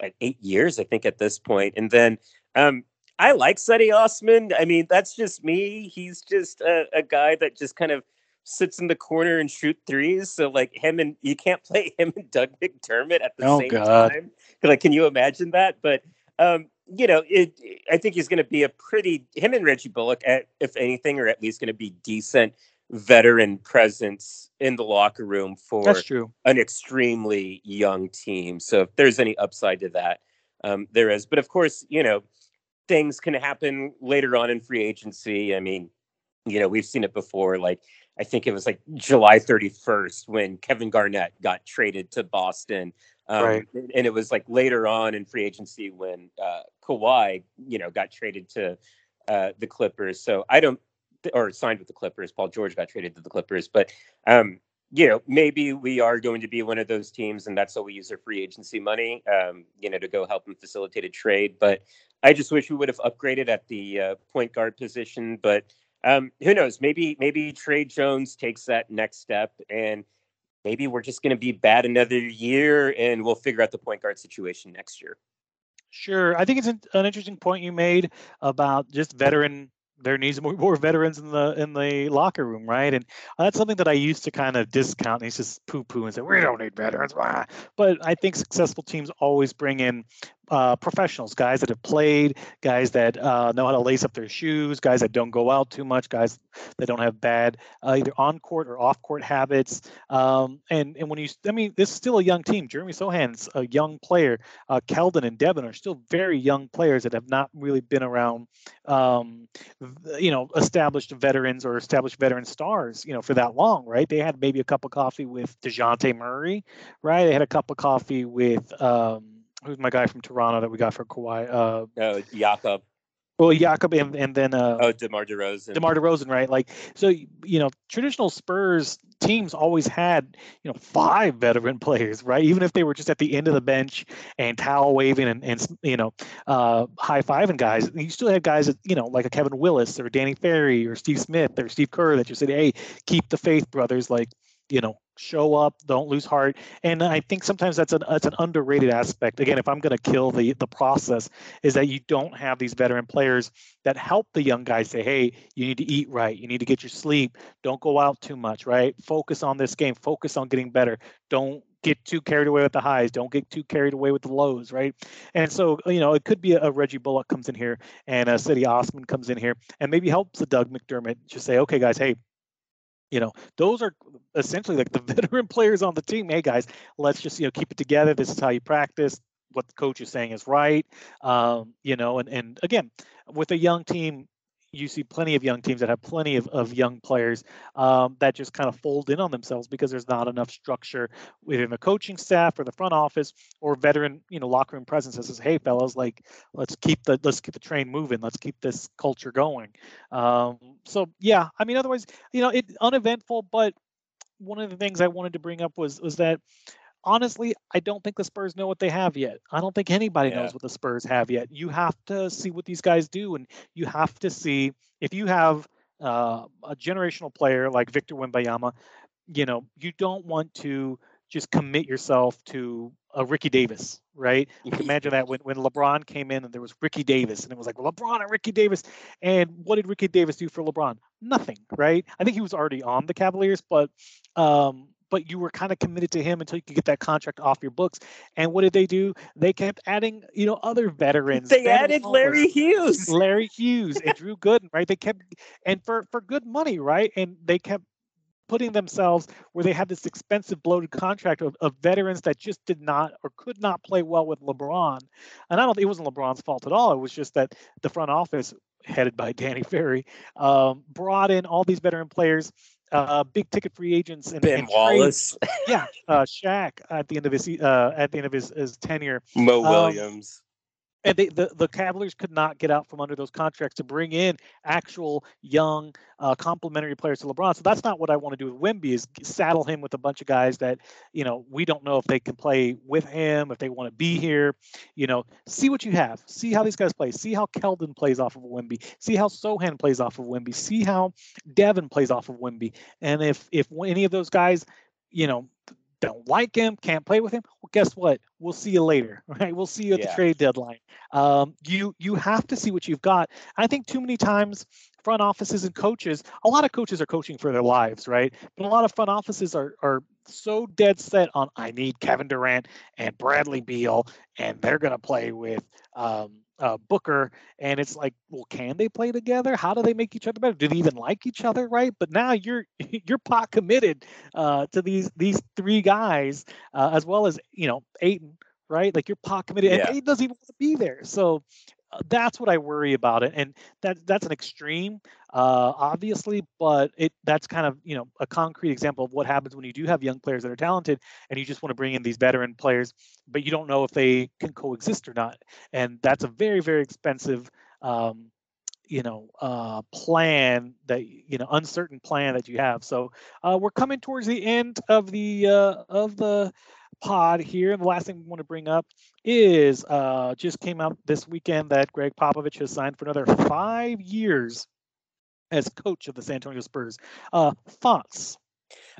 S2: like eight years, I think, at this point. And then um, I like Cedi Osman. I mean, that's just me. He's just a, a guy that just kind of sits in the corner and shoot threes. So like him and you can't play him and Doug McDermott at the oh, same God. time. Like, can you imagine that? But um, you know, it. I think he's going to be a pretty him and Reggie Bullock, at, if anything, are at least going to be decent veteran presence in the locker room for
S1: That's true.
S2: an extremely young team. So if there's any upside to that, um, there is. But of course, you know, things can happen later on in free agency. I mean, you know, we've seen it before. Like I think it was like July 31st when Kevin Garnett got traded to Boston. Um, right. And it was like later on in free agency when uh, Kawhi, you know, got traded to uh, the Clippers. So I don't, or signed with the Clippers. Paul George got traded to the Clippers. But, um, you know, maybe we are going to be one of those teams, and that's how we use our free agency money, um, you know, to go help them facilitate a trade. But I just wish we would have upgraded at the uh, point guard position. But um, who knows? Maybe maybe Tre Jones takes that next step, and maybe we're just going to be bad another year, and we'll figure out the point guard situation next year.
S1: Sure, I think it's an, interesting point you made about just veteran there needs more, more veterans in the in the locker room, right? And uh, that's something that I used to kind of discount. And just poo poo and say we don't need veterans, but I think successful teams always bring in uh, professionals, guys that have played, guys that uh, know how to lace up their shoes, guys that don't go out too much, guys that don't have bad uh, either on court or off court habits. Um, and and when you, I mean, this is still a young team. Jeremy Sochan's a young player. Uh, Keldon and Devin are still very young players that have not really been around, um, you know, established veterans or established veteran stars, you know, for that long, right? They had maybe a cup of coffee with Dejounte Murray, right? They had a cup of coffee with. Um, who's my guy from Toronto that we got for Kawhi? Uh,
S2: uh Jakob.
S1: Well, Jakob and, and then uh,
S2: oh, DeMar DeRozan.
S1: DeMar DeRozan, right? Like, so you know, traditional Spurs teams always had you know five veteran <laughs> players, right? Even if they were just at the end of the bench and towel waving and, and you know uh, high fiving guys, you still had guys that you know like a Kevin Willis or Danny Ferry or Steve Smith or Steve Kerr that just said, "Hey, keep the faith, brothers." Like, you know, show up, don't lose heart. And I think sometimes that's an that's an underrated aspect. Again, if I'm going to kill the the process, is that you don't have these veteran players that help the young guys say, hey, you need to eat right, you need to get your sleep, don't go out too much, right? Focus on this game, focus on getting better. Don't get too carried away with the highs. Don't get too carried away with the lows, right? And so, you know, it could be a, a Reggie Bullock comes in here and a Cedi Osman comes in here and maybe helps the Doug McDermott just say, okay, guys, hey, you know those are essentially like the <laughs> veteran players on the team. Hey guys let's just you know keep it together. This is how you practice. What the coach is saying is right. Um, you know and and again with a young team you see plenty of young teams that have plenty of, of young players um, that just kind of fold in on themselves because there's not enough structure within the coaching staff or the front office or veteran you know locker room presence that says hey fellas like let's keep the let's keep the train moving. Let's keep this culture going. Um, so yeah i mean otherwise you know it uneventful but one of the things i wanted to bring up was was that honestly, I don't think the Spurs know what they have yet. I don't think anybody yeah. knows what the Spurs have yet. You have to see what these guys do, and you have to see if you have uh, a generational player like Victor Wembanyama. You know, you don't want to just commit yourself to a Ricky Davis, right? You can imagine that when, when LeBron came in and there was Ricky Davis, and it was like LeBron and Ricky Davis. And what did Ricky Davis do for LeBron? Nothing, right? I think he was already on the Cavaliers, but um, but you were kind of committed to him until you could get that contract off your books. And what did they do? They kept adding, you know, other veterans.
S2: They added Larry Hughes,
S1: Larry Hughes, and Drew <laughs> Gooden, right? They kept and for for good money, right? And they kept putting themselves where they had this expensive bloated contract of, of, veterans that just did not or could not play well with LeBron. And I don't think it wasn't LeBron's fault at all. It was just that the front office, headed by Danny Ferry, um, brought in all these veteran players. Uh, big ticket free agents and
S2: Ben
S1: and
S2: Wallace,
S1: yeah, uh, Shaq at the end of his uh, at the end of his, his tenure,
S2: Mo um, Williams,
S1: and they, the the Cavaliers could not get out from under those contracts to bring in actual young uh, complementary players to LeBron. So that's not what I want to do with Wemby is saddle him with a bunch of guys that you know we don't know if they can play with him, if they want to be here. You know, see what you have, see how these guys play, see how Keldon plays off of Wemby, see how Sochan plays off of Wemby, see how Devin plays off of Wemby, and if if any of those guys, you know, don't like him, can't play with him, well, guess what? We'll see you later, <laughs> right? We'll see you at yeah. the trade deadline. Um, you you have to see what you've got. I think too many times front offices and coaches, a lot of coaches are coaching for their lives, right? But a lot of front offices are are so dead set on I need Kevin Durant and Bradley Beal, and they're gonna play with um, uh, Booker, and it's like, well, can they play together? How do they make each other better? Do they even like each other, right? But now you're <laughs> you're pot committed uh, to these these three guys, uh, as well as you know Ayton, right? Like you're pot committed, yeah. and Ayton doesn't even want to be there. So that's what I worry about it, and that that's an extreme, uh, obviously, but it that's kind of you know a concrete example of what happens when you do have young players that are talented, and you just want to bring in these veteran players, but you don't know if they can coexist or not, and that's a very very expensive. Um, you know uh, plan that you know uncertain plan that you have so uh, we're coming towards the end of the uh, of the pod here. And the last thing we want to bring up is uh, just came out this weekend that Gregg Popovich has signed for another five years as coach of the San Antonio Spurs. Uh, thoughts?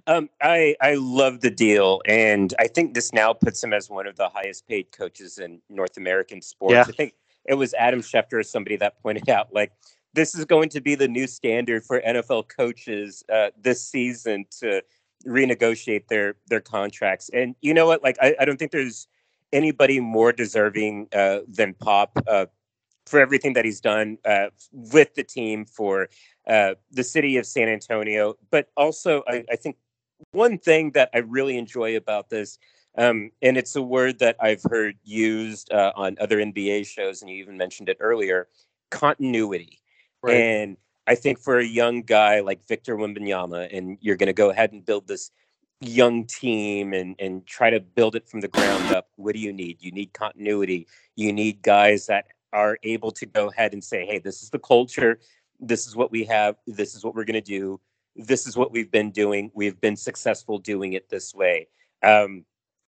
S2: Um, I I love the deal, and I think this now puts him as one of the highest paid coaches in North American sports. Yeah. I think it was Adam Schefter or somebody that pointed out like this is going to be the new standard for NFL coaches uh, this season to renegotiate their their contracts. And you know what? Like I, I don't think there's anybody more deserving uh, than Pop uh, for everything that he's done uh, with the team for uh, the city of San Antonio. But also, I, I, think one thing that I really enjoy about this. Um, and it's a word that I've heard used uh, on other NBA shows, and you even mentioned it earlier continuity. Right. And I think for a young guy like Victor Wembanyama, and you're going to go ahead and build this young team and and try to build it from the ground up. What do you need? You need continuity. You need guys that are able to go ahead and say, "Hey, this is the culture. This is what we have. This is what we're going to do. This is what we've been doing. We've been successful doing it this way." Um,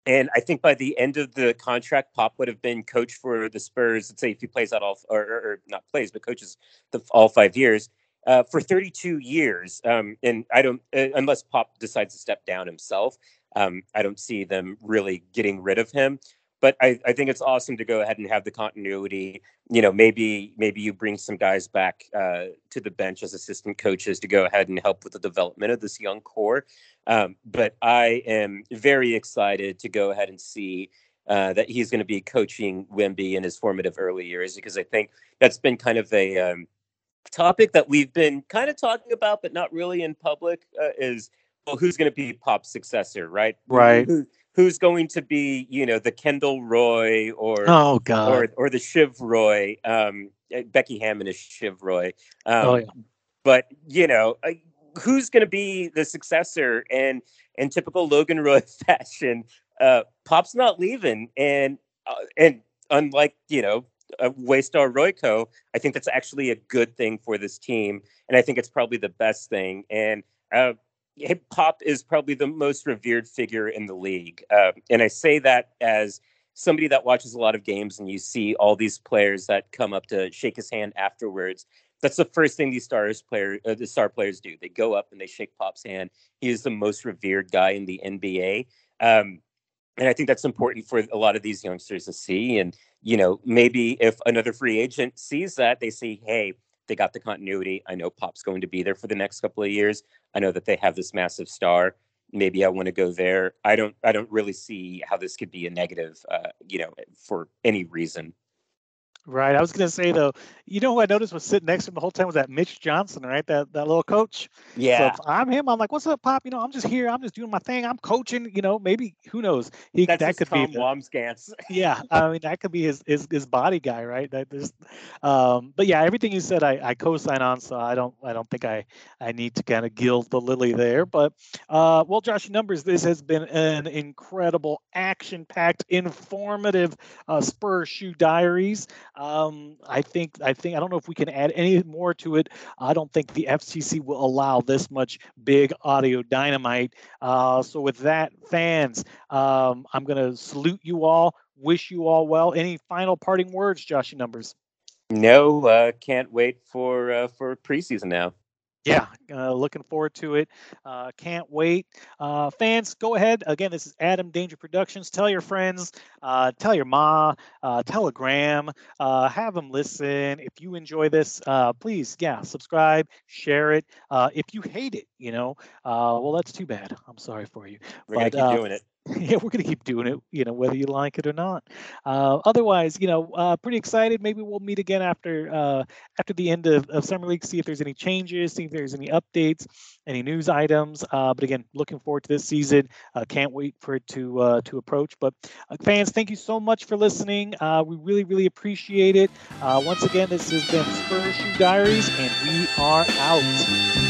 S2: and I think by the end of the contract, Pop would have been coach for the Spurs. Let's say if he plays out all, or, or, not plays, but coaches the, all five years uh, for 32 years. Um, and I don't, uh, unless Pop decides to step down himself, um, I don't see them really getting rid of him. But I, I think it's awesome to go ahead and have the continuity. You know, maybe maybe you bring some guys back uh, to the bench as assistant coaches to go ahead and help with the development of this young core. Um, but I am very excited to go ahead and see uh, that he's going to be coaching Wemby in his formative early years because I think that's been kind of a um, topic that we've been kind of talking about, but not really in public. Uh, is well, who's going to be Pop's successor, right?
S1: Right.
S2: Who, who's going to be, you know, the Kendall Roy or
S1: oh god
S2: or or the Shiv Roy? Um, eh, Becky Hammon is Shiv Roy. Um, oh yeah. But you know, who's going to be the successor and in typical Logan Roy <laughs> fashion, uh, Pop's not leaving, and uh, and unlike you know uh, Waystar Royco, I think that's actually a good thing for this team, and I think it's probably the best thing. And uh, Hip Hop is probably the most revered figure in the league, uh, and I say that as somebody that watches a lot of games, and you see all these players that come up to shake his hand afterwards that's the first thing these stars player uh, the star players do. They go up and they shake Pop's hand. He is the most revered guy in the NBA. Um, and I think that's important for a lot of these youngsters to see. And you know, maybe if another free agent sees that, they see, hey, they got the continuity. I know Pop's going to be there for the next couple of years. I know that they have this massive star. maybe I want to go there. I don't I don't really see how this could be a negative, uh, you know, for any reason.
S1: Right. I was going to say though, you know who I noticed was sitting next to him the whole time was that Mitch Johnson, right? That that little coach.
S2: Yeah.
S1: So if I'm him, I'm like, "What's up, Pop? You know, I'm just here. I'm just doing my thing. I'm coaching. You know, maybe who knows?
S2: He That's that could Tom be Wambsgans. <laughs>
S1: yeah. I mean, that could be his his, his body guy, right? That just. Um, but yeah, everything you said, I, I co-sign on. So I don't I don't think I I need to kind of gild the lily there. But uh, well, Josh, numbers. This has been an incredible, action-packed, informative uh, Spurs shoe diaries. Um, I think I think I don't know if we can add any more to it. I don't think the FCC will allow this much big audio dynamite. Uh, so with that, fans, um, I'm going to salute you all. Wish you all well. Any final parting words, Joshie Numbers?
S2: No, uh, can't wait for uh, for preseason now
S1: yeah, uh, looking forward to it. Uh, can't wait. Uh, fans, go ahead. Again, this is Adam Danger Productions. Tell your friends, uh, tell your ma, uh, telegram, uh, have them listen. If you enjoy this, please, yeah, subscribe, share it. if you hate it, you know, well, that's too bad. I'm sorry for you.
S2: We're but, gonna keep doing it. <laughs>
S1: yeah, we're going to keep doing it, you know, whether you like it or not. Uh, otherwise, you know, uh, pretty excited. Maybe we'll meet again after uh, after the end of, of summer league, see if there's any changes, see if there's any updates, any news items. Uh, but again, looking forward to this season. Uh, can't wait for it to uh, to approach. But fans, thank you so much for listening. we really, really appreciate it. once again, this has been Spurs Shoe Diaries, and we are out.